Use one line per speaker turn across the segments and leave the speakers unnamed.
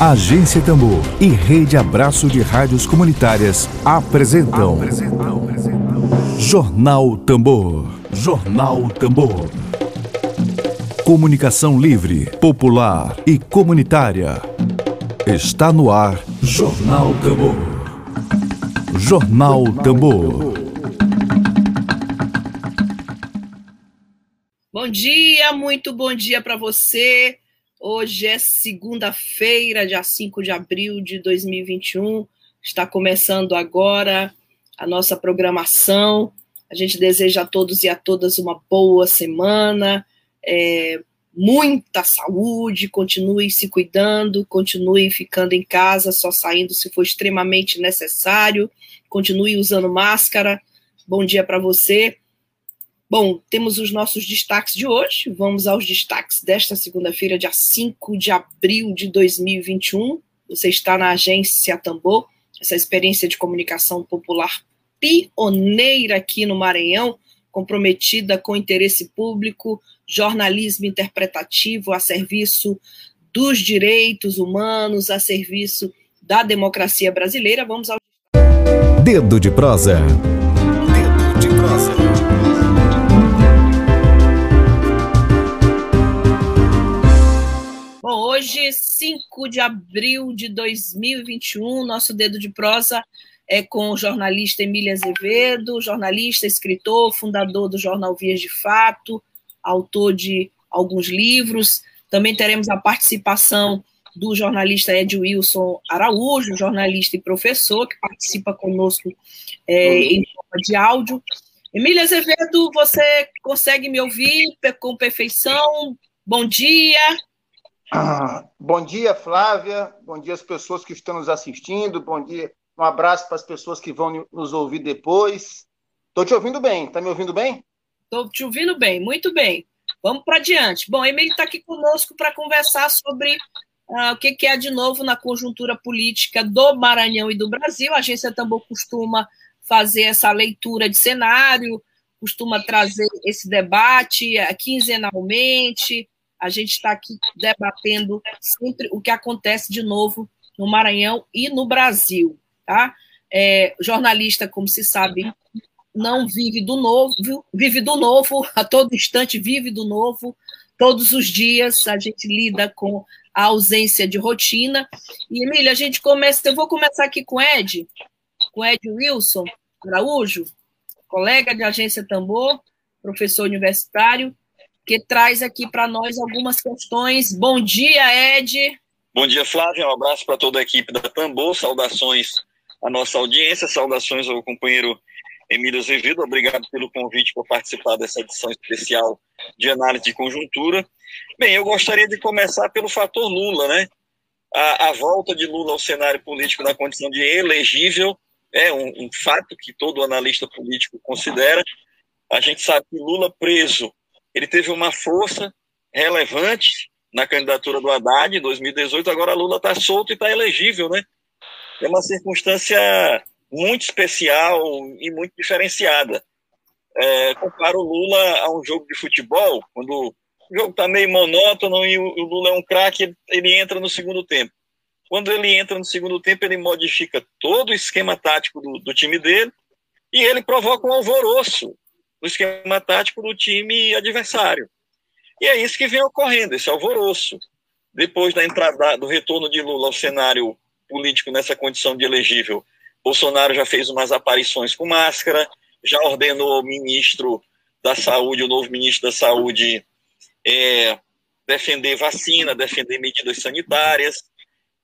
Agência Tambor e Rede Abraço de Rádios Comunitárias apresentam, apresentam. Jornal Tambor. Jornal Tambor. Comunicação livre, popular e comunitária. Está no ar Jornal Tambor. Jornal Tambor.
Bom dia, muito bom dia para você. Hoje é segunda-feira, dia 5 de abril de 2021. Está começando agora a nossa programação. A gente deseja a todos e a todas uma boa semana, é, muita saúde, continue se cuidando, continue ficando em casa, só saindo se for extremamente necessário, continue usando máscara. Bom dia para você. Bom, temos os nossos destaques de hoje. Vamos aos destaques desta segunda-feira, dia 5 de abril de 2021. Você está na agência Tambor, essa experiência de comunicação popular pioneira aqui no Maranhão, comprometida com interesse público, jornalismo interpretativo a serviço dos direitos humanos, a serviço da democracia brasileira. Vamos ao
Dedo de prosa.
Hoje, 5 de abril de 2021, nosso dedo de prosa é com o jornalista Emília Azevedo, jornalista, escritor, fundador do jornal Vias de Fato, autor de alguns livros. Também teremos a participação do jornalista Ed Wilson Araújo, jornalista e professor, que participa conosco é, em forma de áudio. Emília Azevedo, você consegue me ouvir com perfeição? Bom dia.
Ah, bom dia, Flávia. Bom dia às pessoas que estão nos assistindo. Bom dia. Um abraço para as pessoas que vão nos ouvir depois. Estou te ouvindo bem. Está me ouvindo bem?
Estou te ouvindo bem, muito bem. Vamos para diante. Bom, Emílio está aqui conosco para conversar sobre uh, o que, que é de novo na conjuntura política do Maranhão e do Brasil. A agência Tambor costuma fazer essa leitura de cenário, costuma trazer esse debate uh, quinzenalmente a gente está aqui debatendo sempre o que acontece de novo no Maranhão e no Brasil. Tá? É, jornalista, como se sabe, não vive do novo, vive do novo, a todo instante vive do novo, todos os dias a gente lida com a ausência de rotina. E, Emília, a gente começa, eu vou começar aqui com Ed, com Ed Wilson Araújo, colega de agência Tambor, professor universitário, que traz aqui para nós algumas questões. Bom dia, Ed.
Bom dia, Flávia. Um abraço para toda a equipe da Tambor. Saudações à nossa audiência, saudações ao companheiro Emílio Azevedo. Obrigado pelo convite para participar dessa edição especial de análise de conjuntura. Bem, eu gostaria de começar pelo fator Lula, né? A, a volta de Lula ao cenário político na condição de elegível é um, um fato que todo analista político considera. A gente sabe que Lula preso ele teve uma força relevante na candidatura do Haddad em 2018, agora Lula está solto e está elegível, né? É uma circunstância muito especial e muito diferenciada. É, compara o Lula a um jogo de futebol, quando o jogo está meio monótono e o, Lula é um craque, ele entra no segundo tempo. Quando ele entra no segundo tempo, ele modifica todo o esquema tático do, do time dele e ele provoca um alvoroço no esquema tático do time adversário. E é isso que vem ocorrendo, esse alvoroço. Depois da entrada, do retorno de Lula ao cenário político nessa condição de elegível, Bolsonaro já fez umas aparições com máscara, já ordenou ao ministro da Saúde, o novo ministro da Saúde, é, defender vacina, defender medidas sanitárias.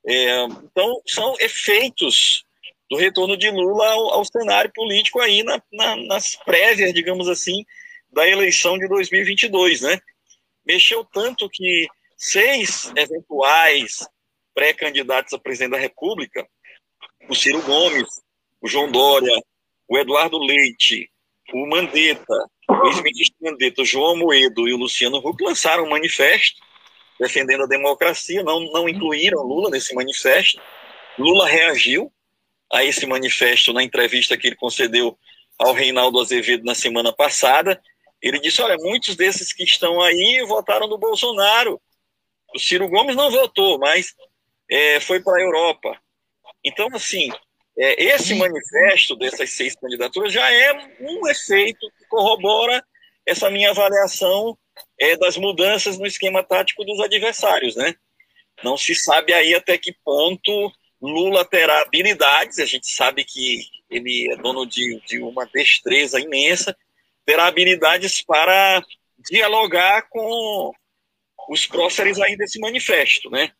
É, então, são efeitos do retorno de Lula ao, ao cenário político aí na, na, nas prévias, digamos assim, da eleição de 2022, né? Mexeu tanto que seis eventuais pré-candidatos a presidente da República, o Ciro Gomes, o João Dória, o Eduardo Leite, o Mandetta, o ex-ministro Mandetta, o João Moedo e o Luciano Huck lançaram um manifesto defendendo a democracia, não, não incluíram Lula nesse manifesto. Lula reagiu, a esse manifesto na entrevista que ele concedeu ao Reinaldo Azevedo na semana passada. Ele disse: Olha, muitos desses que estão aí votaram no Bolsonaro. O Ciro Gomes não votou, mas é, foi para a Europa. Então, assim, é, esse manifesto dessas seis candidaturas já é um efeito que corrobora essa minha avaliação é, das mudanças no esquema tático dos adversários, né? Não se sabe aí até que ponto Lula terá habilidades, a gente sabe que ele é dono de, de uma destreza imensa, terá habilidades para dialogar com os próceres aí desse manifesto, né?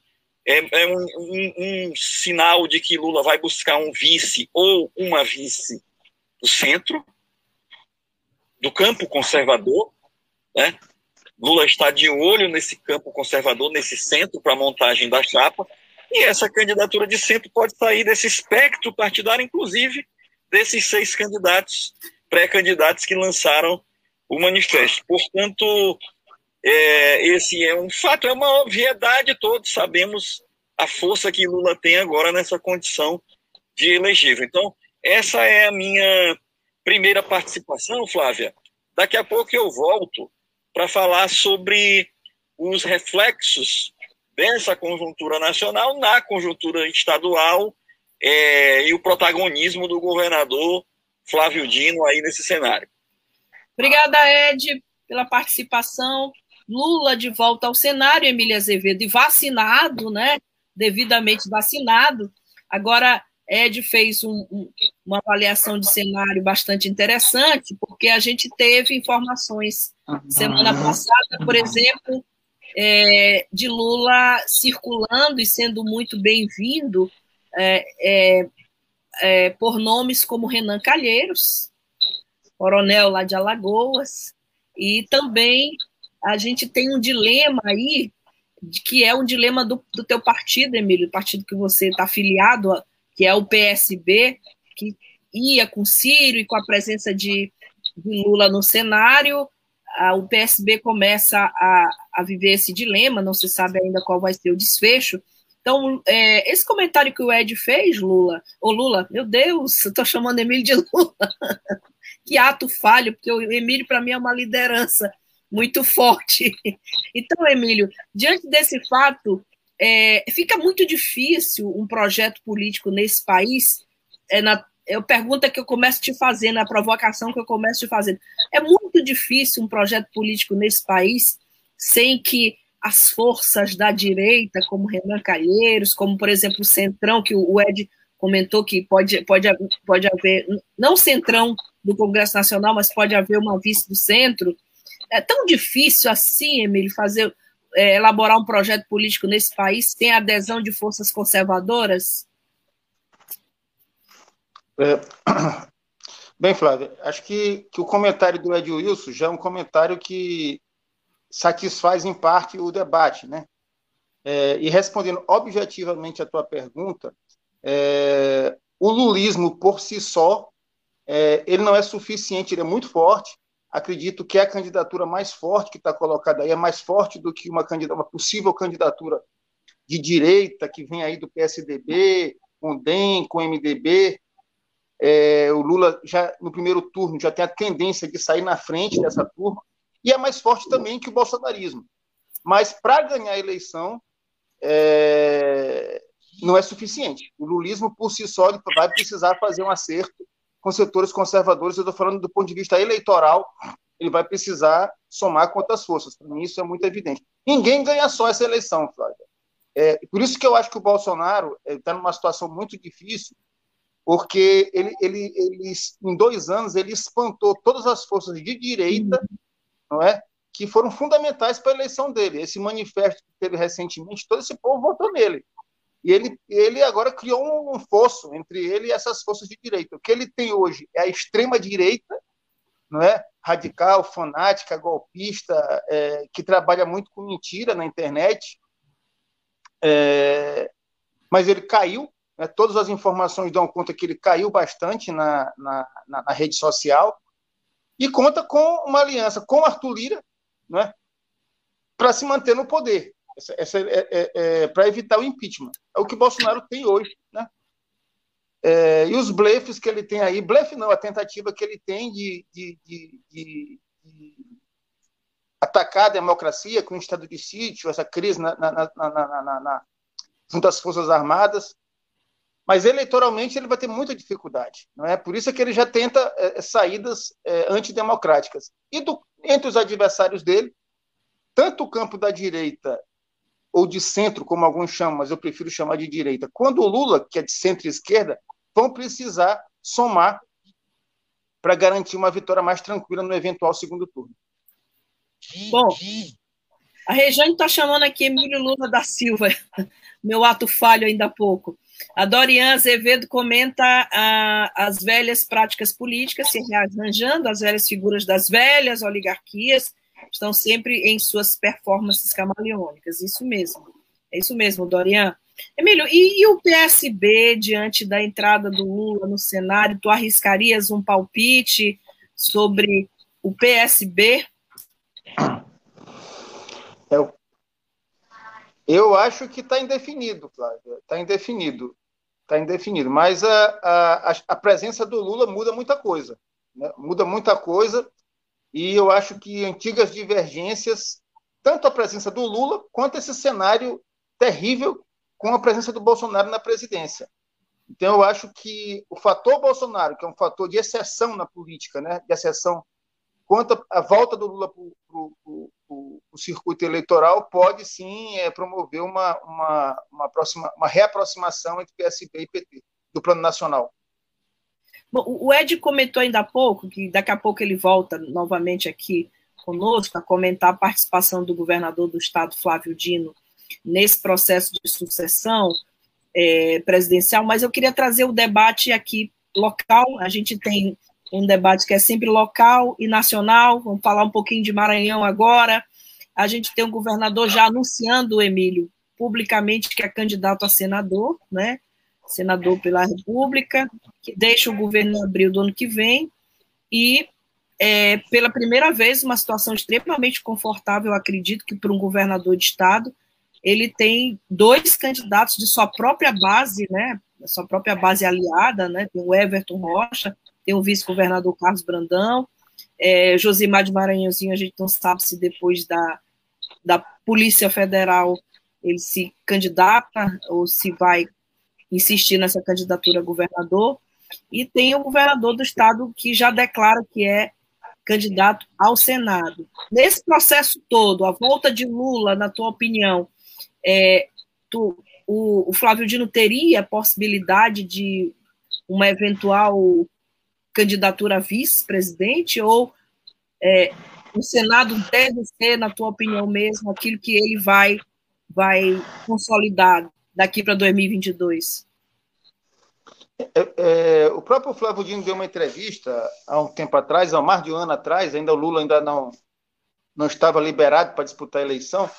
É, é um, um, um, sinal de que Lula vai buscar um vice ou uma vice do centro, do campo conservador, né? Lula está de olho nesse campo conservador, nesse centro para a montagem da chapa, e essa candidatura de centro pode sair desse espectro partidário, inclusive desses seis candidatos, pré-candidatos que lançaram o manifesto. Portanto, é, esse é um fato, é uma obviedade, todos sabemos a força que Lula tem agora nessa condição de elegível. Então, essa é a minha primeira participação, Flávia. Daqui a pouco eu volto para falar sobre os reflexos dessa conjuntura nacional na conjuntura estadual é, e o protagonismo do governador Flávio Dino aí nesse cenário.
Obrigada, Ed, pela participação. Lula de volta ao cenário, Emília Azevedo, e vacinado, né? Devidamente vacinado. Agora, Ed fez um, um, uma avaliação de cenário bastante interessante, porque a gente teve informações semana passada, por exemplo, é, de Lula circulando e sendo muito bem-vindo é, é, é, por nomes como Renan Calheiros, coronel lá de Alagoas, e também a gente tem um dilema aí, que é um dilema do, do teu partido, Emílio, o partido que você está afiliado, que é o PSB, que ia com Ciro e com a presença de, de Lula no cenário, o PSB começa a, a viver esse dilema, não se sabe ainda qual vai ser o desfecho. Então, é, esse comentário que o Ed fez, Lula, ô Lula, meu Deus, eu estou chamando Emílio de Lula. que ato falho, porque o Emílio, para mim, é uma liderança muito forte. Então, Emílio, diante desse fato, é, fica muito difícil um projeto político nesse país, é, na, é a pergunta que eu começo te fazendo, a provocação que eu começo te fazendo. É muito difícil um projeto político nesse país sem que as forças da direita, como Renan Calheiros, como, por exemplo, o Centrão, que o Ed comentou que pode, pode, pode haver, não Centrão do Congresso Nacional, mas pode haver uma vice do centro. É tão difícil assim, Emílio, fazer, é, elaborar um projeto político nesse país sem adesão de forças conservadoras?
É, bem, Flávia, acho que, que o comentário do Ed Wilson já é um comentário que satisfaz em parte o debate, né? É, e respondendo objetivamente a tua pergunta, é, o lulismo por si só, é, ele não é suficiente, ele é muito forte. Acredito que a candidatura mais forte que está colocada aí é mais forte do que uma, uma possível candidatura de direita que vem aí do PSDB, com o DEM, com o MDB, é, o Lula já no primeiro turno já tem a tendência de sair na frente dessa turma e é mais forte também que o bolsonarismo. Mas para ganhar a eleição é, não é suficiente. O lulismo por si só vai precisar fazer um acerto com setores conservadores. Eu estou falando do ponto de vista eleitoral, ele vai precisar somar com outras forças. Para mim isso é muito evidente. Ninguém ganha só essa eleição, Flávia. É, por isso que eu acho que o Bolsonaro está numa situação muito difícil, porque ele, ele, ele, em dois anos, ele espantou todas as forças de direita, não é? que foram fundamentais para a eleição dele. Esse manifesto que teve recentemente, todo esse povo votou nele. E ele, ele agora criou um fosso entre ele e essas forças de direita. O que ele tem hoje é a extrema-direita, não é? radical, fanática, golpista, é, que trabalha muito com mentira na internet. É, mas ele caiu né, todas as informações dão conta que ele caiu bastante na, na, na, rede social e conta com uma aliança com Arthur Lira né, para se manter no poder, essa, essa é, é, é, para evitar o impeachment. É o que Bolsonaro tem hoje. Né? É, e os blefes que ele tem aí, blefe não, a tentativa que ele tem de, de, de, de atacar a democracia com o estado de sítio, essa crise na, na, na, junto às Forças Armadas, mas eleitoralmente ele vai ter muita dificuldade. Não é por isso que ele já tenta é, saídas é, antidemocráticas. E do, entre os adversários dele, tanto o campo da direita ou de centro, como alguns chamam, mas eu prefiro chamar de direita, quando o Lula, que é de centro-esquerda, vão precisar somar para garantir uma vitória mais tranquila no eventual segundo turno.
Bom, a Rejane está chamando aqui Emílio Lula da Silva, meu ato falho ainda há pouco. A Dorian Azevedo comenta ah, as velhas práticas políticas se rearranjando, as velhas figuras das velhas oligarquias estão sempre em suas performances camaleônicas. Isso mesmo. É isso mesmo, Dorian. Emílio, e, e, o PSB diante da entrada do Lula no cenário? Tu arriscarias um palpite sobre o PSB?
Eu, eu acho que está indefinido, Flávia. Está indefinido. Está indefinido. Mas a, a, a presença do Lula muda muita coisa. Né? Muda muita coisa e eu acho que antigas divergências, tanto a presença do Lula, quanto esse cenário terrível com a presença do Bolsonaro na presidência. Então, eu acho que o fator Bolsonaro, que é um fator de exceção na política, né, de exceção quanto à volta do Lula para o circuito eleitoral, pode sim é, promover uma, uma, uma, próxima, uma reaproximação entre PSB e PT, do plano nacional.
Bom, o Ed comentou ainda há pouco, que daqui a pouco ele volta novamente aqui conosco a comentar a participação do governador do estado, Flávio Dino, nesse processo de sucessão é, presidencial, mas eu queria trazer o debate aqui local. A gente tem um debate que é sempre local e nacional. Vamos falar um pouquinho de Maranhão agora. A gente tem um governador já anunciando, Emílio, publicamente que é candidato a senador, né? senador pela República, que deixa o governo em abril do ano que vem, e é, pela primeira vez, uma situação extremamente confortável, acredito que para um governador de estado, ele tem dois candidatos de sua própria base, né, sua própria base aliada, né, tem o Everton Rocha, tem o vice-governador Carlos Brandão, é, Josimar de Maranhãozinho, a gente não sabe se depois da, da Polícia Federal ele se candidata ou se vai insistir nessa candidatura a governador, e tem o governador do estado que já declara que é candidato ao Senado. Nesse processo todo, a volta de Lula, na tua opinião, é, tu, o, o Flávio Dino teria a possibilidade de uma eventual candidatura a vice-presidente ou é, o Senado deve ser, na tua opinião mesmo, aquilo que ele vai, vai consolidar daqui para 2022?
É, é, o próprio Flávio Dino deu uma entrevista há um tempo atrás, há mais de um ano atrás, ainda o Lula ainda não, não estava liberado para disputar a eleição,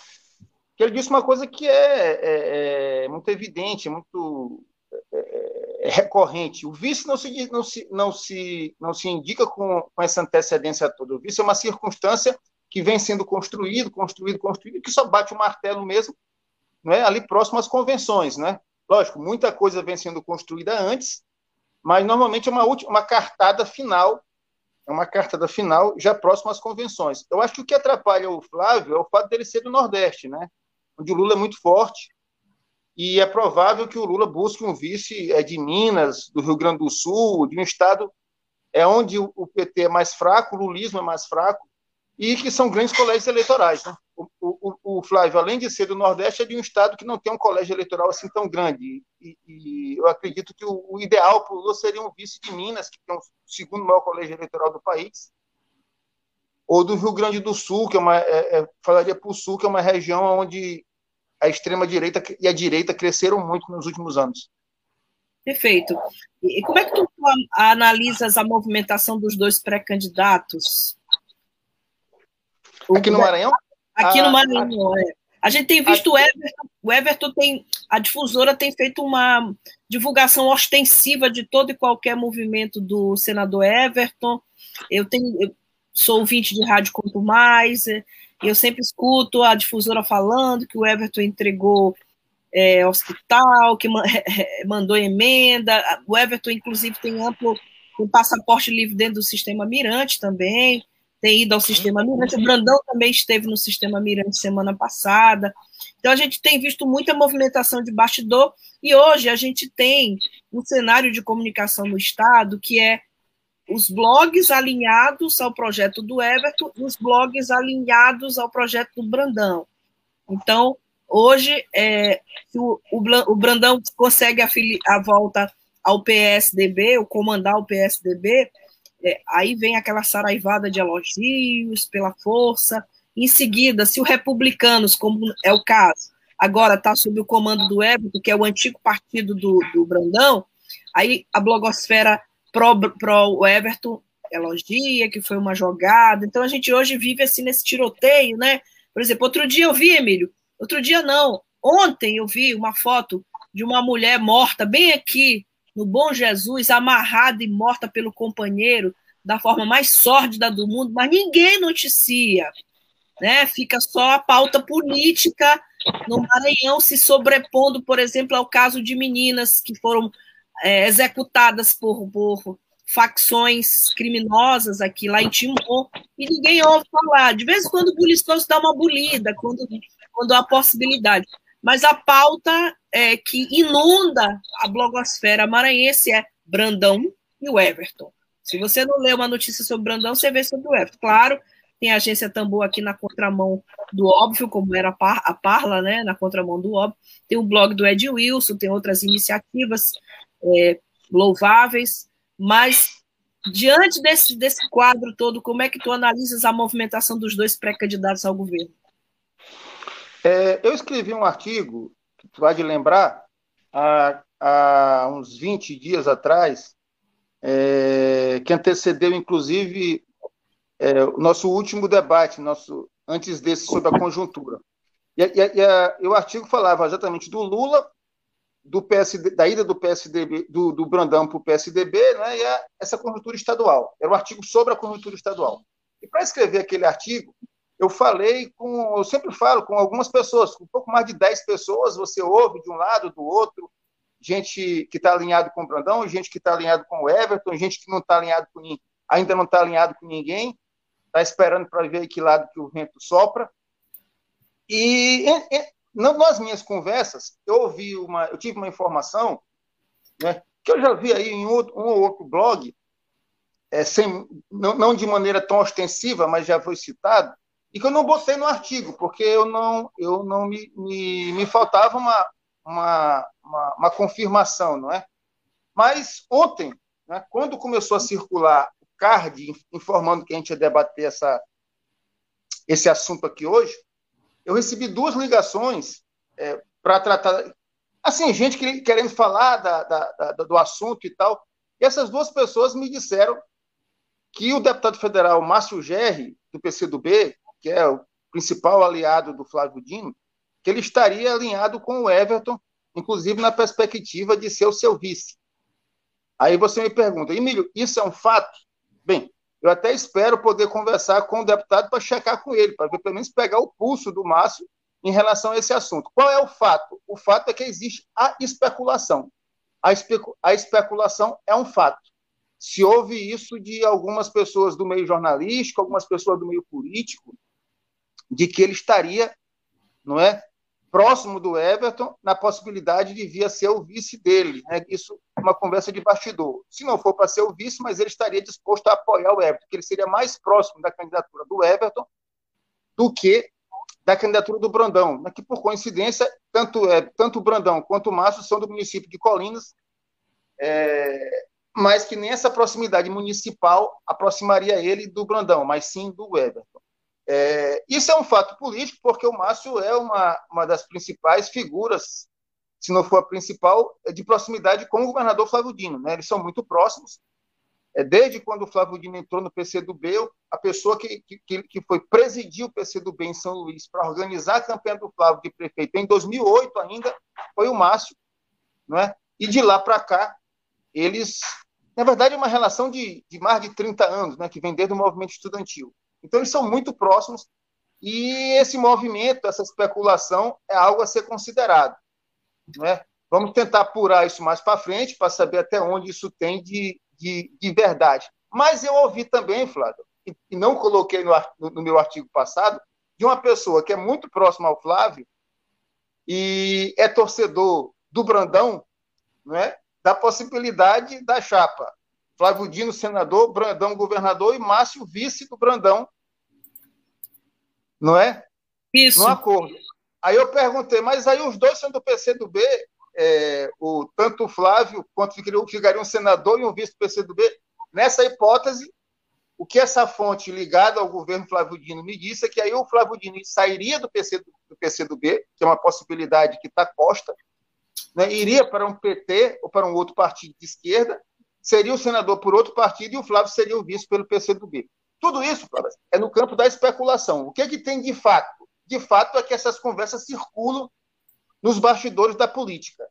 que ele disse uma coisa que é, é, é muito evidente, muito é, é, recorrente. O vice não se, não se, não se, não se indica com, com essa antecedência toda. O vice é uma circunstância que vem sendo construído, construído, construído, que só bate o martelo mesmo não é? ali próximo às convenções. Né? Lógico, muita coisa vem sendo construída antes, mas normalmente é uma, última, uma cartada final, é uma cartada final já próxima às convenções. Eu acho que o que atrapalha o Flávio é o fato dele ser do Nordeste, né? Onde o Lula é muito forte, e é provável que o Lula busque um vice é, de Minas, do Rio Grande do Sul, de um estado é onde o PT é mais fraco, o lulismo é mais fraco, e que são grandes colégios eleitorais. Né? O, o, o, Flávio, além de ser do Nordeste, é de um estado que não tem um colégio eleitoral assim tão grande. E, e eu acredito que o, o ideal para o Lula seria um vice de Minas, que tem o segundo maior colégio eleitoral do país, ou do Rio Grande do Sul, que é uma, é, é, falaria para o Sul, que é uma região onde a extrema-direita e a direita cresceram muito nos últimos anos.
Perfeito. E como é que tu analisas a movimentação dos dois pré-candidatos?
Aqui no Maranhão?
Aqui no ah, Maranhão, é. A gente tem visto o Everton, o Everton tem, a difusora tem feito uma divulgação ostensiva de todo e qualquer movimento do senador Everton. Eu tenho, eu sou ouvinte de rádio quanto mais, é, eu sempre escuto a difusora falando que o Everton entregou é, hospital, que mandou emenda. O Everton, inclusive, tem amplo um passaporte livre dentro do sistema Mirante também tem ido ao sistema Mirante. O Brandão também esteve no sistema Mirante semana passada. Então, a gente tem visto muita movimentação de bastidor e hoje a gente tem um cenário de comunicação no Estado que é os blogs alinhados ao projeto do Everton e os blogs alinhados ao projeto do Brandão. Então, hoje, é, o, o, Brandão consegue a, a volta ao PSDB, ou comandar o PSDB, é, aí vem aquela saraivada de elogios pela força. Em seguida, se o Republicanos, como é o caso, agora está sob o comando do Everton, que é o antigo partido do, do Brandão, aí a blogosfera pro, pro Everton elogia, que foi uma jogada. Então a gente hoje vive assim nesse tiroteio, né? Por exemplo, outro dia eu vi, Emílio, outro dia não, ontem eu vi uma foto de uma mulher morta bem aqui no Bom Jesus, amarrada e morta pelo companheiro da forma mais sórdida do mundo, mas ninguém noticia. Né? Fica só a pauta política no Maranhão se sobrepondo, por exemplo, ao caso de meninas que foram é, executadas por, por facções criminosas aqui lá em Timor, e ninguém ouve falar. De vez em quando o Bulistos dá uma bolida, quando, quando há possibilidade. Mas a pauta é, que inunda a blogosfera maranhense é Brandão e o Everton. Se você não lê uma notícia sobre Brandão, você vê sobre o Everton. Claro, tem a agência Tambor aqui na contramão do óbvio, como era a Parla, né, na contramão do óbvio. Tem o blog do Ed Wilson, tem outras iniciativas é, louváveis, mas diante desse, desse quadro todo, como é que tu analisas a movimentação dos dois pré-candidatos ao governo?
É, eu escrevi um artigo, tu vai lembrar, há, há uns 20 dias atrás, é, que antecedeu, inclusive, é, o nosso último debate, nosso, antes desse, sobre a conjuntura. E, e, e, e o artigo falava exatamente do Lula, do PSD, da ida do PSDB, do, do Brandão para o PSDB, né, e a, essa conjuntura estadual. Era um artigo sobre a conjuntura estadual. E para escrever aquele artigo, eu falei com, eu sempre falo com algumas pessoas, com um pouco mais de 10 pessoas, você ouve de um lado, do outro, gente que está alinhado com o Brandão, gente que está alinhado com o Everton, gente que não está alinhado com ainda não está alinhado com ninguém, está esperando para ver que lado que o vento sopra. E, e nas minhas conversas, eu ouvi uma, eu tive uma informação, né, que eu já vi aí em outro, um ou outro blog, é, sem, não, não de maneira tão ostensiva, mas já foi citado, e que eu não botei no artigo, porque eu não, eu não me, me, me faltava uma, uma, uma, uma, confirmação, não é? Mas ontem, né, quando começou a circular o card informando que a gente ia debater essa, esse assunto aqui hoje, eu recebi duas ligações é, para tratar. Assim, gente que, querendo falar da, da, da, do assunto e tal. E essas duas pessoas me disseram que o deputado federal Márcio Gerri, do PCdoB, que é o principal aliado do Flávio Dino, que ele estaria alinhado com o Everton, inclusive na perspectiva de ser o seu vice. Aí você me pergunta, Emílio, isso é um fato? Bem, eu até espero poder conversar com o deputado para checar com ele, para pelo menos pegar o pulso do Márcio em relação a esse assunto. Qual é o fato? O fato é que existe a especulação. A, a especulação é um fato. Se houve isso de algumas pessoas do meio jornalístico, algumas pessoas do meio político, de que ele estaria, não é, próximo do Everton, na possibilidade de vir a ser o vice dele. Né? Isso é uma conversa de bastidor. Se não for para ser o vice, mas ele estaria disposto a apoiar o Everton, que ele seria mais próximo da candidatura do Everton do que da candidatura do Brandão, né? que por coincidência, tanto, é, tanto o Brandão quanto o Márcio são do município de Colinas, é, mas que nem essa proximidade municipal aproximaria ele do Brandão, mas sim do Everton. É, isso é um fato político, porque o Márcio é uma, uma das principais figuras, se não for a principal, de proximidade com o governador Flávio Dino. Né? Eles são muito próximos. É, desde quando o Flávio Dino entrou no PCdoB, a pessoa que, que, que foi presidir o PCdoB em São Luís para organizar a campanha do Flávio de prefeito em 2008 ainda, foi o Márcio. Não é? E de lá para cá, eles. Na verdade, é uma relação de, de mais de 30 anos, né, que vem desde o movimento estudantil. Então, eles são muito próximos e esse movimento, essa especulação, é algo a ser considerado. Né? Vamos tentar apurar isso mais para frente, para saber até onde isso tem de, de, de, verdade. Mas eu ouvi também, Flávio, e, não coloquei no, no, meu artigo passado, de uma pessoa que é muito próxima ao Flávio e é torcedor do Brandão, não é? da possibilidade da chapa. Flávio Dino, senador, Brandão, governador, e Márcio, vice do Brandão. Não é?
Isso.
No acordo. Aí eu perguntei, mas aí os dois são do PCdoB, é, o, tanto o Flávio quanto ficaria um senador e um vice do PCdoB. Nessa hipótese, o que essa fonte ligada ao governo Flávio Dino me disse é que aí o Flávio Dino sairia do, PC, do PCdoB, que é uma possibilidade que está posta, né, iria para um PT ou para um outro partido de esquerda, seria o senador por outro partido e o Flávio seria o vice pelo PCdoB. Tudo isso, é no campo da especulação. O que, é que tem de fato? De fato é que essas conversas circulam nos bastidores da política.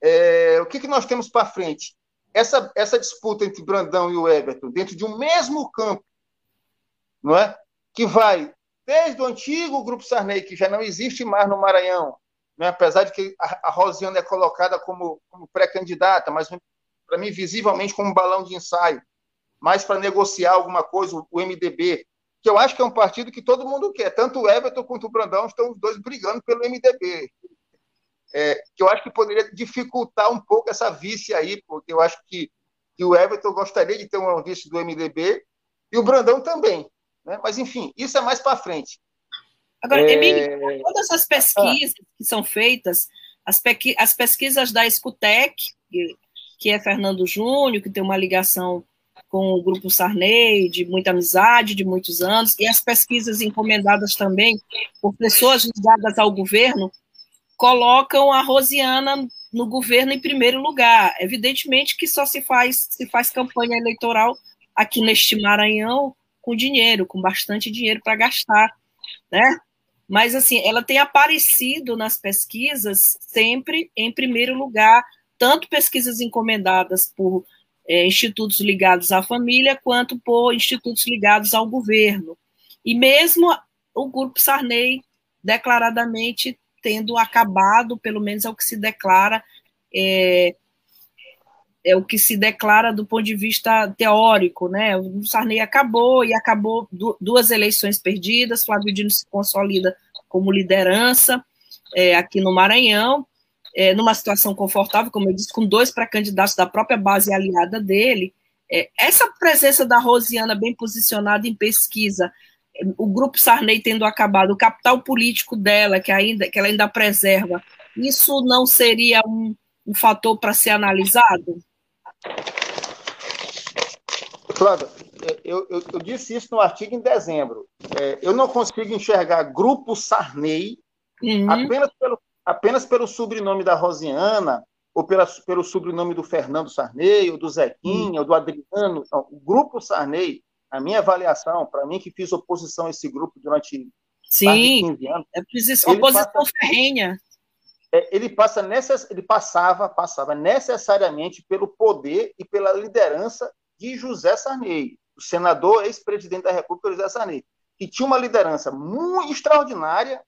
É, o que, que nós temos para frente? essa, essa disputa entre Brandão e o Everton, dentro de um mesmo campo, não é? que vai desde o antigo Grupo Sarney, que já não existe mais no Maranhão, né? apesar de que a, a Rosiana é colocada como, como pré-candidata, mas para mim visivelmente como um balão de ensaio, mais para negociar alguma coisa, o MDB, que eu acho que é um partido que todo mundo quer, tanto o Everton quanto o Brandão estão os dois brigando pelo MDB é, que eu acho que poderia dificultar um pouco essa vice aí, porque eu acho que, que o Everton gostaria de ter uma vice do MDB e o Brandão também. Né? Mas, enfim, isso é mais para frente.
Agora, é... Emílio, todas as pesquisas ah. que são feitas, as, as pesquisas da Escutec, que, que é Fernando Júnior, que tem uma ligação com o Grupo Sarney, de muita amizade, de muitos anos, e as pesquisas encomendadas também por pessoas ligadas ao governo, colocam a Rosiana no governo em primeiro lugar. Evidentemente que só se faz, se faz campanha eleitoral aqui neste Maranhão com dinheiro, com bastante dinheiro para gastar, né? Mas assim, ela tem aparecido nas pesquisas sempre em primeiro lugar, tanto pesquisas encomendadas por é, institutos ligados à família, quanto por institutos ligados ao governo. E mesmo o grupo Sarney declaradamente tendo acabado, pelo menos é o que se declara, é, é o que se declara do ponto de vista teórico, né? O Sarney acabou e acabou duas eleições perdidas, Flávio Dino se consolida como liderança é, aqui no Maranhão, é, numa situação confortável, como eu disse, com dois pré-candidatos da própria base aliada dele. É, essa presença da Rosiana bem posicionada em pesquisa o grupo Sarney tendo acabado, o capital político dela, que, ainda, que ela ainda preserva, isso não seria um, um fator para ser analisado?
Flávia, eu, eu, eu, disse isso no artigo em dezembro. É, eu não consigo enxergar grupo Sarney uhum. apenas, pelo, apenas pelo sobrenome da Rosiana, ou pela, pelo sobrenome do Fernando Sarney, ou do Zequinha, uhum. ou do Adriano. O grupo Sarney a minha avaliação, para mim que fiz oposição a esse grupo durante
Sim, 15 anos, é oposição passa, ferrenha.
É, ele passa necess, ele passava, passava necessariamente pelo poder e pela liderança de José Sarney, o senador ex-presidente da República José Sarney, que tinha uma liderança muito extraordinária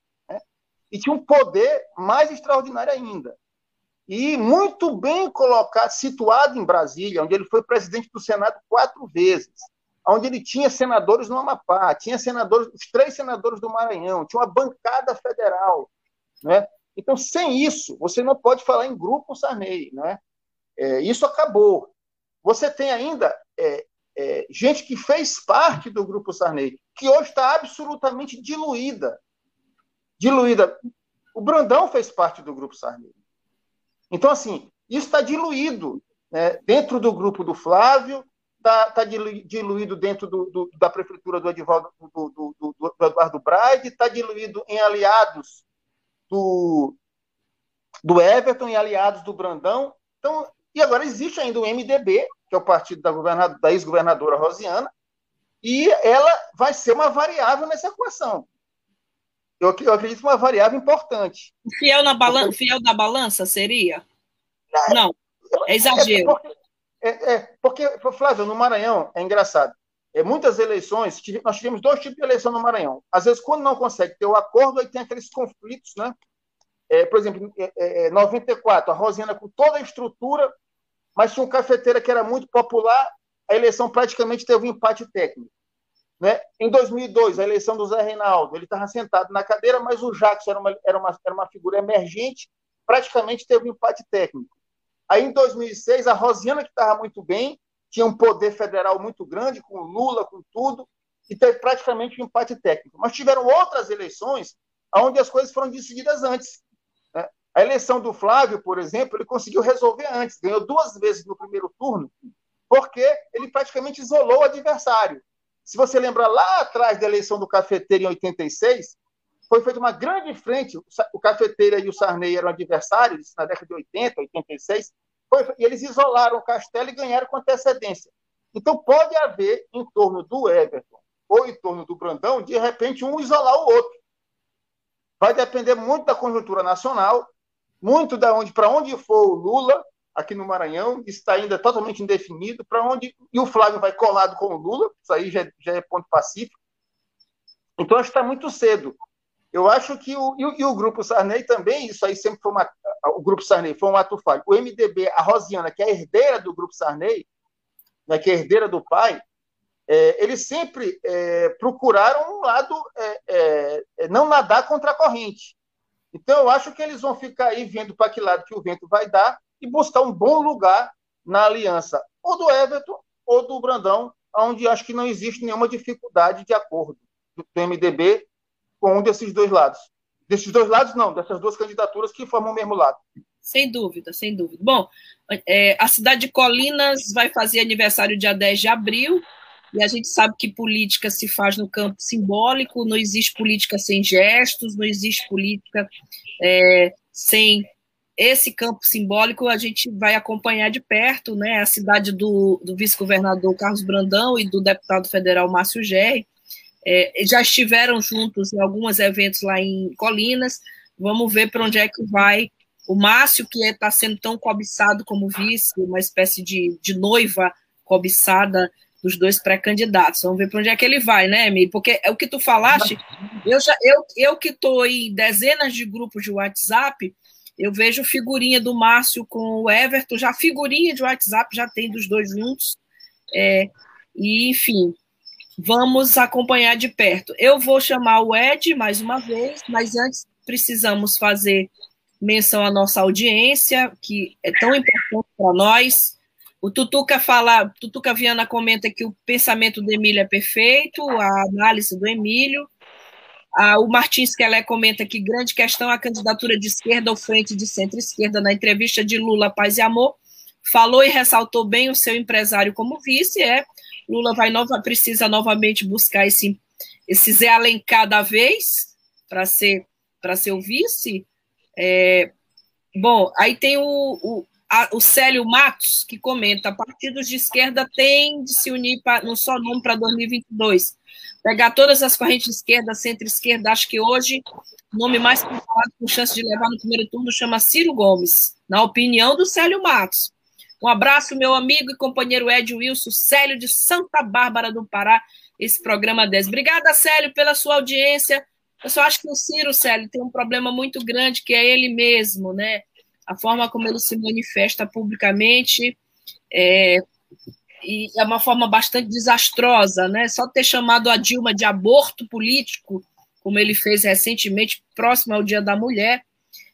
e tinha um poder mais extraordinário ainda. E muito bem colocado, situado em Brasília, onde ele foi presidente do Senado quatro vezes onde ele tinha senadores no Amapá, tinha senadores, os três senadores do Maranhão, tinha uma bancada federal, né? Então, sem isso, você não pode falar em grupo Sarney, né? É, isso acabou. Você tem ainda é, é, gente que fez parte do grupo Sarney, que hoje está absolutamente diluída. Diluída. O Brandão fez parte do grupo Sarney. Então, assim, isso está diluído né? dentro do grupo do Flávio, está tá diluído dentro do, do, da prefeitura do, do, do Eduardo Braide, está diluído em aliados do, do Everton e aliados do Brandão. Então, e agora existe ainda o MDB, que é o partido da, da ex-governadora Rosiana, e ela vai ser uma variável nessa equação. Eu, eu acredito uma variável importante.
Fiel, na balan fiel da balança seria? É, Não, é exagero. É porque,
é, é, porque, Flávio, no Maranhão, é engraçado. É, muitas eleições, nós tivemos dois tipos de eleição no Maranhão. Às vezes, quando não consegue ter o acordo, aí tem aqueles conflitos, né? É, por exemplo, em é, 94, é, a Rosiana com toda a estrutura, mas tinha um cafeteira que era muito popular, a eleição praticamente teve um empate técnico. Né? Em 2002, a eleição do Zé Reinaldo, ele estava sentado na cadeira, mas o Jackson era uma, era, uma, era uma figura emergente, praticamente teve um empate técnico. Aí, em 2006, a Rosiana, que estava muito bem, tinha um poder federal muito grande, com Lula, com tudo, e teve praticamente um empate técnico. Mas tiveram outras eleições onde as coisas foram decididas antes. Né? A eleição do Flávio, por exemplo, ele conseguiu resolver antes, ganhou duas vezes no primeiro turno, porque ele praticamente isolou o adversário. Se você lembra lá atrás da eleição do Cafeteiro em 86, foi feita uma grande frente. O Cafeteira e o Sarney eram adversários na década de 80, 86, foi, e eles isolaram o Castelo e ganharam com antecedência. Então, pode haver, em torno do Everton ou em torno do Brandão, de repente, um isolar o outro. Vai depender muito da conjuntura nacional, muito da onde, para onde for o Lula, aqui no Maranhão, está ainda totalmente indefinido, para onde. E o Flávio vai colado com o Lula, isso aí já, já é ponto pacífico. Então, acho que está muito cedo. Eu acho que o, e, o grupo Sarney também, isso aí sempre foi uma, o grupo Sarney foi um ato falho. O MDB, a Rosiana, que é a herdeira do grupo Sarney, né, que é herdeira do pai, é, eles sempre é, procuraram um lado, é, é, é, não nadar contra a corrente. Então, eu acho que eles vão ficar aí vendo para que lado que o vento vai dar e buscar um bom lugar na aliança, ou do Everton ou do Brandão, onde acho que não existe nenhuma dificuldade de acordo do MDB com um desses dois lados. Desses dois lados, não, dessas duas candidaturas que formam o mesmo lado.
Sem dúvida, sem dúvida. Bom, é, a cidade de Colinas vai fazer aniversário dia 10 de abril, e a gente sabe que política se faz no campo simbólico, não existe política sem gestos, não existe política é, sem esse campo simbólico, a gente vai acompanhar de perto, né, a cidade do, do vice-governador Carlos Brandão e do deputado federal Márcio Gerri, é, já estiveram juntos em alguns eventos lá em Colinas. Vamos ver para onde é que vai o Márcio, que está é, sendo tão cobiçado como vice, uma espécie de, de noiva cobiçada dos dois pré-candidatos. Vamos ver para onde é que ele vai, né, Emi? Porque é o que tu falaste. Eu, já, eu, eu que estou em dezenas de grupos de WhatsApp, eu vejo figurinha do Márcio com o Everton, já figurinha de WhatsApp já tem dos dois juntos. É, e, enfim, vamos acompanhar de perto. Eu vou chamar o Ed mais uma vez, mas antes precisamos fazer menção à nossa audiência, que é tão importante para nós. O Tutuca fala, Tutuca Viana comenta que o pensamento do Emílio é perfeito, a análise do Emílio. Ah, o Martins Kelé comenta que grande questão a candidatura de esquerda ou frente de centro-esquerda na entrevista de Lula Paz e Amor. Falou e ressaltou bem o seu empresário como vice, é Lula vai nova, precisa novamente buscar esse, esse Zé Alencar da vez para ser, ser o vice. É, bom, aí tem o, o, a, o Célio Matos, que comenta: partidos de esquerda têm de se unir pra, no só nome para 2022. Pegar todas as correntes de esquerda, centro-esquerda, acho que hoje o nome mais popular com chance de levar no primeiro turno chama Ciro Gomes, na opinião do Célio Matos. Um abraço, meu amigo e companheiro Ed Wilson, Célio de Santa Bárbara do Pará, esse programa 10. Obrigada, Célio, pela sua audiência. Eu só acho que o Ciro, Célio, tem um problema muito grande, que é ele mesmo, né? A forma como ele se manifesta publicamente é, e é uma forma bastante desastrosa, né? Só ter chamado a Dilma de aborto político, como ele fez recentemente, próximo ao Dia da Mulher,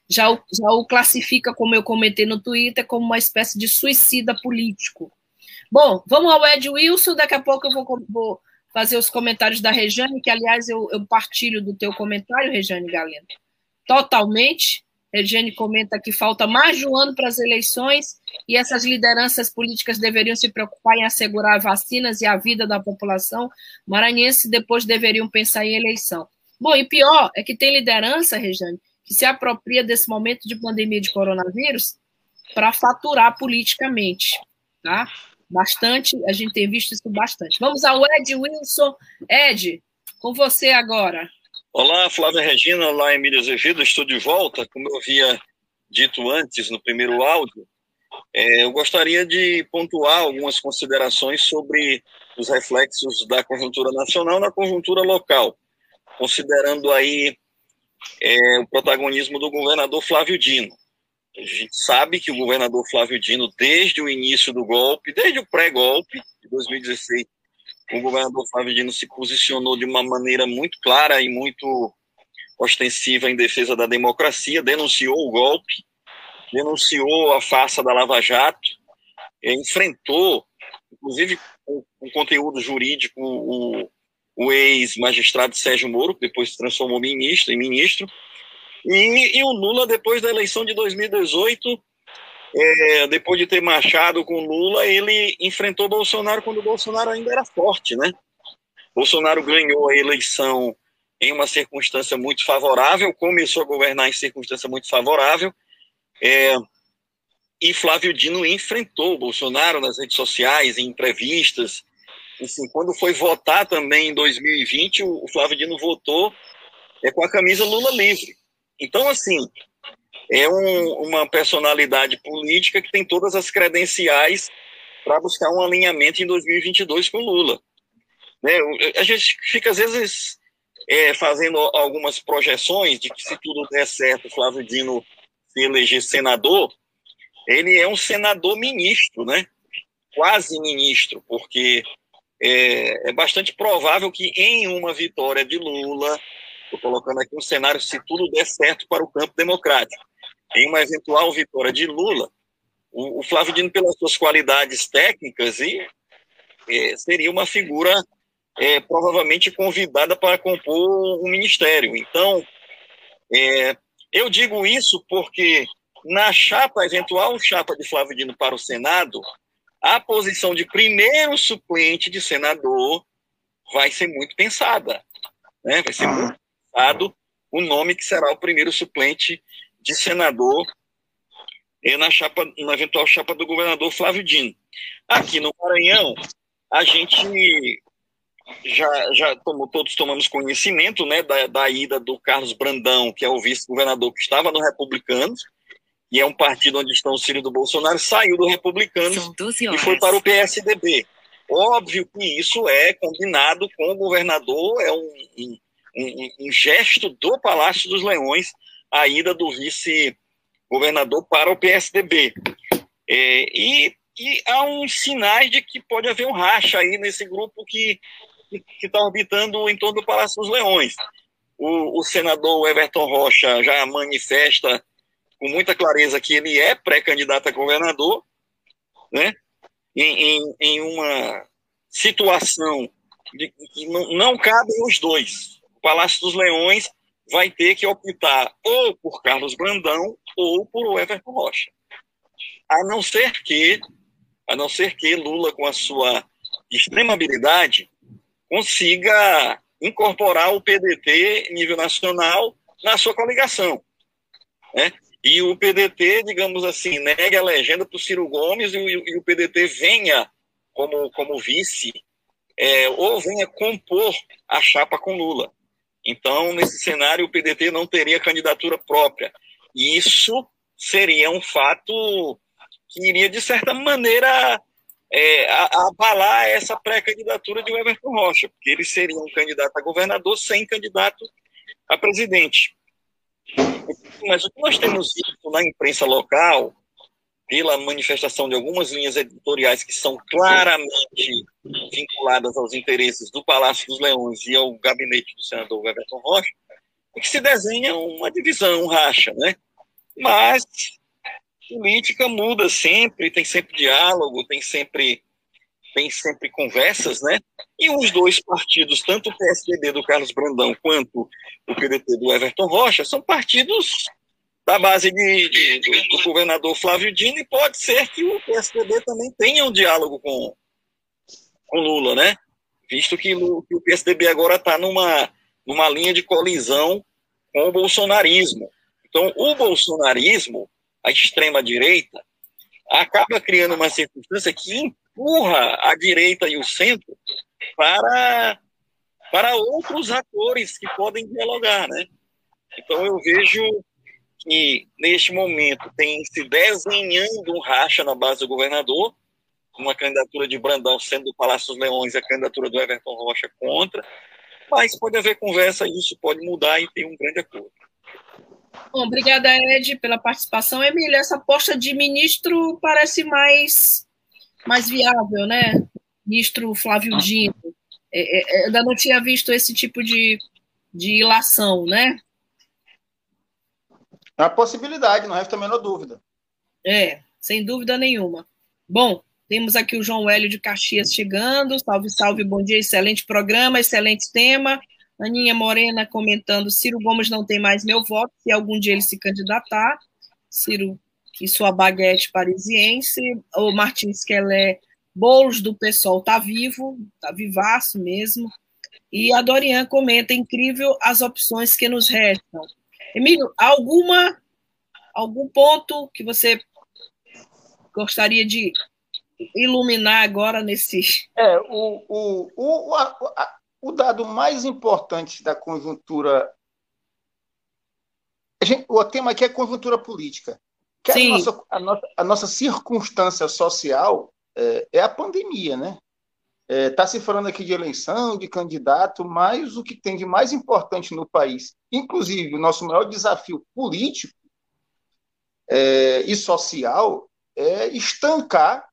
já o, já o classifica, como eu comentei no Twitter, como uma espécie de suicida político. Bom, vamos ao Ed Wilson, daqui a pouco eu vou, vou fazer os comentários da Rejane, que, aliás, eu, eu partilho do teu comentário, Rejane Galeno, totalmente. Rejane comenta que falta mais de um ano para as eleições e essas lideranças políticas deveriam se preocupar em assegurar vacinas e a vida da população maranhense, depois deveriam pensar em eleição. Bom, e pior é que tem liderança, Rejane, que se apropria desse momento de pandemia de coronavírus para faturar politicamente, tá? Bastante, a gente tem visto isso bastante. Vamos ao Ed Wilson. Ed, com você agora.
Olá, Flávia Regina, olá, Emília Azevedo, estou de volta. Como eu havia dito antes no primeiro áudio, é, eu gostaria de pontuar algumas considerações sobre os reflexos da conjuntura nacional na conjuntura local, considerando aí é, o protagonismo do governador Flávio Dino. A gente sabe que o governador Flávio Dino, desde o início do golpe, desde o pré-golpe de 2016, o governador Flávio Dino se posicionou de uma maneira muito clara e muito ostensiva em defesa da democracia, denunciou o golpe, denunciou a farsa da Lava Jato, enfrentou, inclusive com, conteúdo jurídico, o, o ex-magistrado Sérgio Moro, que depois se transformou ministro, em ministro, e, e o Lula, depois da eleição de 2018, é, depois de ter marchado com Lula, ele enfrentou Bolsonaro quando o Bolsonaro ainda era forte, né? Bolsonaro ganhou a eleição em uma circunstância muito favorável, começou a governar em circunstância muito favorável, é, e Flávio Dino enfrentou Bolsonaro nas redes sociais, em entrevistas. Enfim, quando foi votar também em 2020, o, Flávio Dino votou é, com a camisa Lula livre. Então, assim, é um, uma personalidade política que tem todas as credenciais para buscar um alinhamento em 2022 com Lula. Né? A gente fica, às vezes, é, fazendo algumas projeções de que, se tudo der certo, Flávio Dino se eleger senador, ele é um senador ministro, né? Quase ministro, porque é, é bastante provável que em uma vitória de Lula, estou colocando aqui um cenário, se tudo der certo para o campo democrático, em uma eventual vitória de Lula, o, o Flávio Dino, pelas suas qualidades técnicas, e, é, seria uma figura é, provavelmente convidada para compor um ministério. Então, é, eu digo isso porque na chapa, eventual chapa de Flávio Dino para o Senado, a posição de primeiro suplente de senador vai ser muito pensada. Né? Vai ser muito pensado o nome que será o primeiro suplente de senador na, chapa, na eventual chapa do governador Flávio Dino. Aqui no Maranhão, a gente já, já tomou, todos tomamos conhecimento né, da, da ida do Carlos Brandão, que é o vice-governador que estava no Republicanos, e é um partido onde estão o Ciro do Bolsonaro, saiu do Republicano e foi para o PSDB. Óbvio que isso é combinado com o governador, é um, um, um, um gesto do Palácio dos Leões, a ida do vice-governador para o PSDB. É, e, e, há uns sinais de que pode haver um racha aí nesse grupo que está orbitando em torno do Palácio dos Leões. O, o senador Everton Rocha já manifesta com muita clareza que ele é pré-candidato a governador, né? Em, em, em uma situação de que não, não cabem os dois. O Palácio dos Leões vai ter que optar ou por Carlos Brandão ou por Everton Rocha. A não ser que, a não ser que Lula, com a sua extrema habilidade, consiga incorporar o PDT nível nacional na sua coligação. Né? e o PDT, digamos assim, negue a legenda para o Ciro Gomes e, e, o PDT venha como, como vice é, ou venha compor a chapa com Lula. Então, nesse cenário, o PDT não teria candidatura própria. E isso seria um fato que iria, de certa maneira, é, abalar essa pré-candidatura de Everton Rocha, porque ele seria um candidato a governador sem candidato a presidente. Mas o que nós temos visto na imprensa local, pela manifestação de algumas linhas editoriais que são claramente vinculadas aos interesses do Palácio dos Leões e ao gabinete do senador Everton Rocha, é que se desenha uma divisão, um racha, né? Mas política muda sempre, tem sempre diálogo, tem sempre tem sempre conversas, né? E os dois partidos, tanto o PSDB do Carlos Brandão quanto o PDT do Everton Rocha, são partidos da base de, de do, do, governador Flávio Dino e pode ser que o PSDB também tenha um diálogo com, com Lula, né? Visto que, que o PSDB agora está numa, numa linha de colisão com o bolsonarismo. Então, o bolsonarismo, a extrema-direita, acaba criando uma circunstância que empurra a direita e o centro para, para outros atores que podem dialogar, né? Então eu vejo que neste momento tem se desenhando um racha na base do governador, uma candidatura de Brandão sendo do Palácio dos Leões a candidatura do Everton Rocha contra, mas pode haver conversa isso pode mudar e ter um grande acordo.
Bom, obrigada, Ed, pela participação. Emília, essa posta de ministro parece mais mais viável, né? Ministro Flávio Dino. é, é, ainda não tinha visto esse tipo de, de ilação, né?
É uma possibilidade, não resta a menor dúvida.
É, sem dúvida nenhuma. Bom, temos aqui o João Hélio de Caxias chegando. Salve, salve, bom dia, excelente programa, excelente tema. Aninha Morena comentando: Ciro Gomes não tem mais meu voto, se algum dia ele se candidatar. Ciro e sua baguete parisiense. O Martins Kelé Boulos do pessoal está vivo, está vivaço mesmo. E a Dorian comenta: incrível as opções que nos restam. Emílio, alguma algum ponto que você gostaria de iluminar agora nesse.
É, o, o, o, a, o dado mais importante da conjuntura. Gente, o tema aqui é conjuntura política. Que Sim. A, nossa, a, nossa, a nossa circunstância social é, é a pandemia, né? Está é, tá se falando aqui de eleição, de candidato, mas o que tem de mais importante no país, inclusive o nosso maior desafio político é, e social, é estancar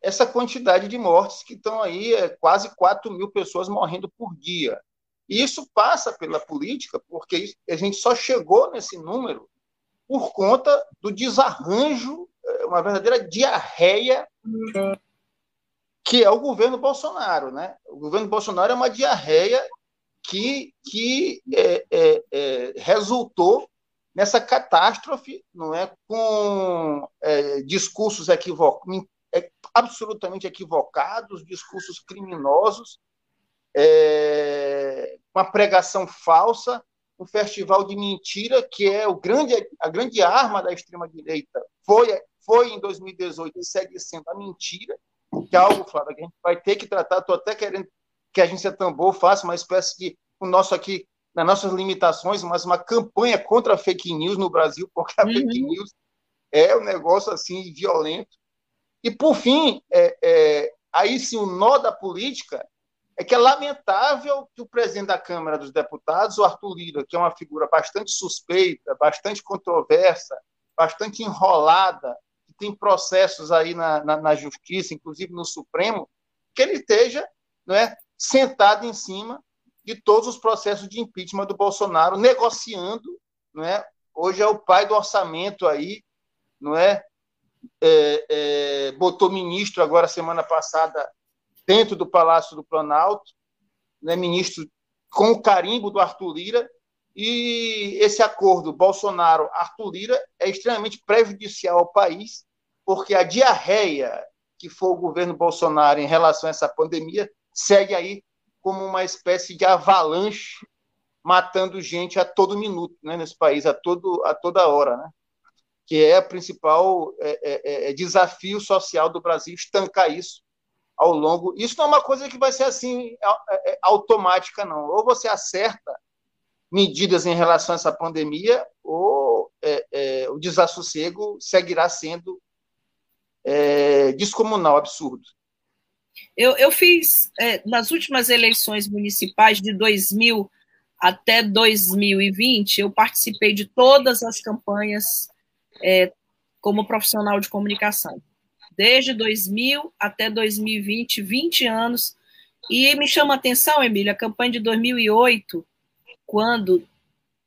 essa quantidade de mortes que estão aí, é, quase 4 mil pessoas morrendo por dia. E isso passa pela política, porque a gente só chegou nesse número por conta do desarranjo, é, uma verdadeira diarreia que é o governo Bolsonaro, né? O governo Bolsonaro é uma diarreia que, que é, é, é, resultou nessa catástrofe, não é, com é, discursos equivocados, é, absolutamente equivocados, discursos criminosos, é, uma pregação falsa, um festival de mentira que é o grande, a grande arma da extrema direita. Foi, foi em 2018 e segue sendo a mentira que é algo, Flávio, que a gente vai ter que tratar. Estou até querendo que a agência Tambor faça uma espécie de, o nosso aqui, nas nossas limitações, mas uma campanha contra a fake news no Brasil, porque a uhum. fake news é um negócio assim violento. E, por fim, é, é, aí sim, o nó da política é que é lamentável que o presidente da Câmara dos Deputados, o Arthur Lira, que é uma figura bastante suspeita, bastante controversa, bastante enrolada, tem processos aí na, na, na, justiça, inclusive no Supremo, que ele esteja não é, sentado em cima de todos os processos de impeachment do Bolsonaro, negociando, não é? Hoje é o pai do orçamento aí, não é? é, é botou ministro agora semana passada dentro do Palácio do Planalto, né, ministro com o carimbo do Arthur Lira, e esse acordo Bolsonaro-Arthur Lira é extremamente prejudicial ao país, porque a diarreia que foi o governo Bolsonaro em relação a essa pandemia segue aí como uma espécie de avalanche matando gente a todo minuto né, nesse país, a, todo, a toda hora, né? que é o principal é, é, é, é, desafio social do Brasil, estancar isso ao longo. Isso não é uma coisa que vai ser assim é, é, automática, não. Ou você acerta medidas em relação a essa pandemia, ou o desassossego seguirá sendo é, descomunal, absurdo.
Eu, eu fiz, é, nas últimas eleições municipais de 2000 até 2020, eu participei de todas as campanhas é, como profissional de comunicação. Desde 2000 até 2020, 20 anos. E me chama a atenção, Emília, a campanha de 2008, quando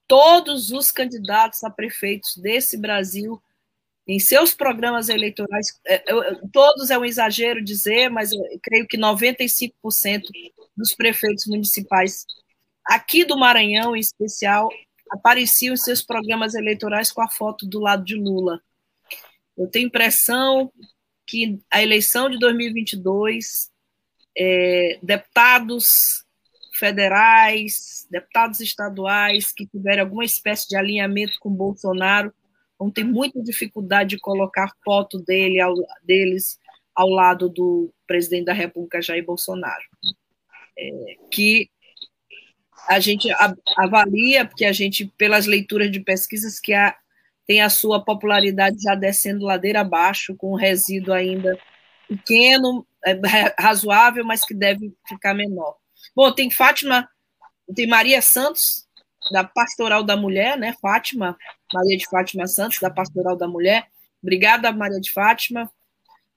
todos os candidatos a prefeitos desse Brasil em seus programas eleitorais, é, todos é um exagero dizer, mas eu creio que 95% dos prefeitos municipais aqui do Maranhão, em especial, apareciam em seus programas eleitorais com a foto do lado de Lula. Eu tenho impressão que a eleição de 2022, é, deputados federais, deputados estaduais que tiverem alguma espécie de alinhamento com Bolsonaro vão ter muita dificuldade de colocar foto dele ao, deles ao lado do presidente da República, Jair Bolsonaro. É, que a gente avalia, porque a gente, pelas leituras de pesquisas, que a, tem a sua popularidade já descendo ladeira abaixo, com um resíduo ainda pequeno, é, razoável, mas que deve ficar menor. Bom, tem Fátima, tem Maria Santos, da Pastoral da Mulher, né, Fátima, Maria de Fátima Santos, da Pastoral da Mulher. Obrigada, Maria de Fátima.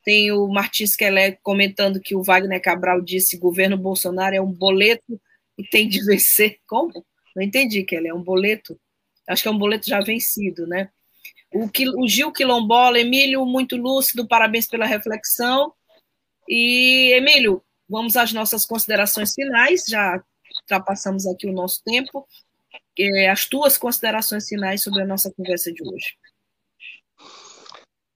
Tem o Martins Kelé comentando que o Wagner Cabral disse governo Bolsonaro é um boleto e tem de vencer. Como? Não entendi, Kelly. É um boleto? Acho que é um boleto já vencido, né? O, o Gil Quilombola, Emílio, muito lúcido, parabéns pela reflexão. E, Emílio, vamos às nossas considerações finais, já ultrapassamos aqui o nosso tempo. É, as tuas considerações finais sobre a nossa conversa de hoje.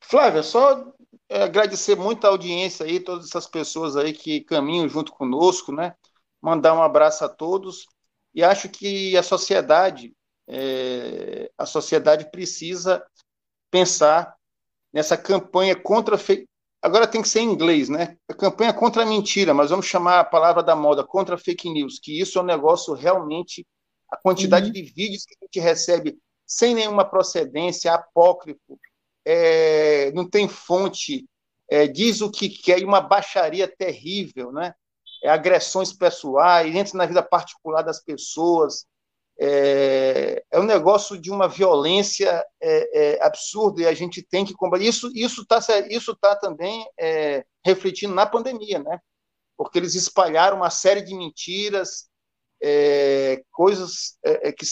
Flávia, só é, agradecer muito a audiência aí, todas essas pessoas aí que caminham junto conosco, né? Mandar um abraço a todos. E acho que a sociedade, é, a sociedade precisa pensar nessa campanha contra fake. Agora tem que ser em inglês, né? A campanha contra a mentira, mas vamos chamar a palavra da moda contra fake news, que isso é um negócio realmente a quantidade uhum. de vídeos que a gente recebe sem nenhuma procedência, apócrifo, é, não tem fonte, é, diz o que quer, e uma baixaria terrível, né? É, agressões pessoais, entra na vida particular das pessoas. É, é um negócio de uma violência é, é absurda e a gente tem que combater. Isso isso está isso tá também é, refletindo na pandemia, né? Porque eles espalharam uma série de mentiras, é, coisas que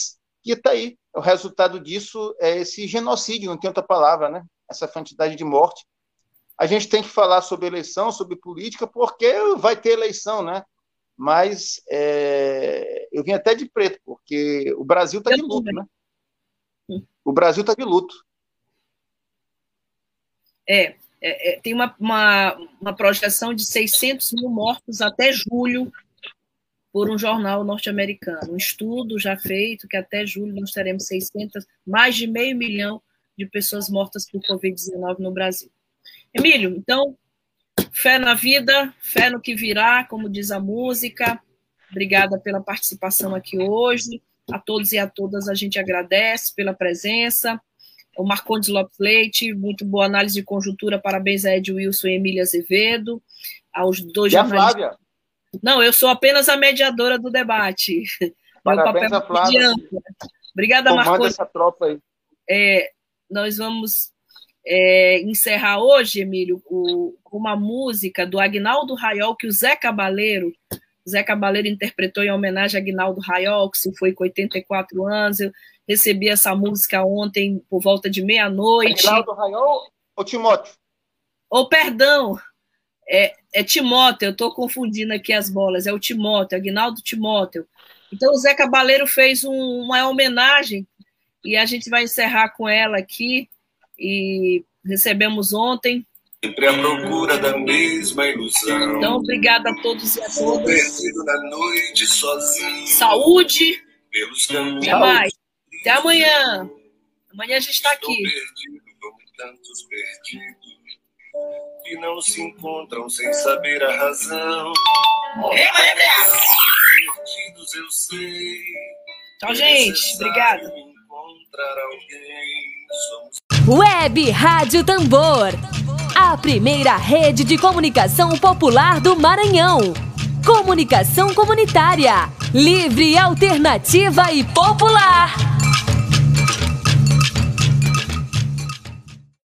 que está aí. O resultado disso é esse genocídio, não tem outra palavra, né? Essa quantidade de morte. A gente tem que falar sobre eleição, sobre política, porque vai ter eleição, né? Mas é, eu vim até de preto, porque o Brasil está de luto, né? O Brasil está de luto.
É, é, é, tem uma, uma, uma projeção de 600 mil mortos até julho por um jornal norte-americano. Um estudo já feito que até julho nós teremos 600, mais de meio milhão de pessoas mortas por Covid-19 no Brasil. Emílio, então, fé na vida, fé no que virá, como diz a música. Obrigada pela participação aqui hoje. A todos e a todas a gente agradece pela presença. O Marcondes Lopes Leite, muito boa análise de conjuntura. Parabéns a Ed Wilson e Emília Azevedo. Aos dois
e jornalistas. A Flávia?
Não, eu sou apenas a mediadora do debate.
Parabéns Meu papel a Flávia.
Obrigada, Marcos.
essa tropa aí.
É, nós vamos é, encerrar hoje, Emílio, com uma música do Agnaldo Raiol, que o Zé Cabaleiro, Zé Cabaleiro interpretou em homenagem a Agnaldo Raiol, que se foi com 84 anos. Eu recebi essa música ontem por volta de meia-noite.
Agnaldo Raiol ou Timóteo?
Oh, perdão, é, é Timóteo, eu estou confundindo aqui as bolas, é o Timóteo, Agnaldo Timóteo. Então o Zé Cabaleiro fez um, uma homenagem e a gente vai encerrar com ela aqui e recebemos ontem.
Sempre à procura da mesma ilusão.
Então, obrigada a todos e a todas.
Noite sozinho.
Saúde.
Pelos caminhos.
Até mais. Até amanhã. Amanhã a gente está aqui.
Perdido, tantos perdidos que não se encontram sem saber a razão. Perdidos eu sei.
Tchau, gente. Obrigada.
Web Rádio Tambor. A primeira rede de comunicação popular do Maranhão. Comunicação comunitária. Livre, alternativa e popular.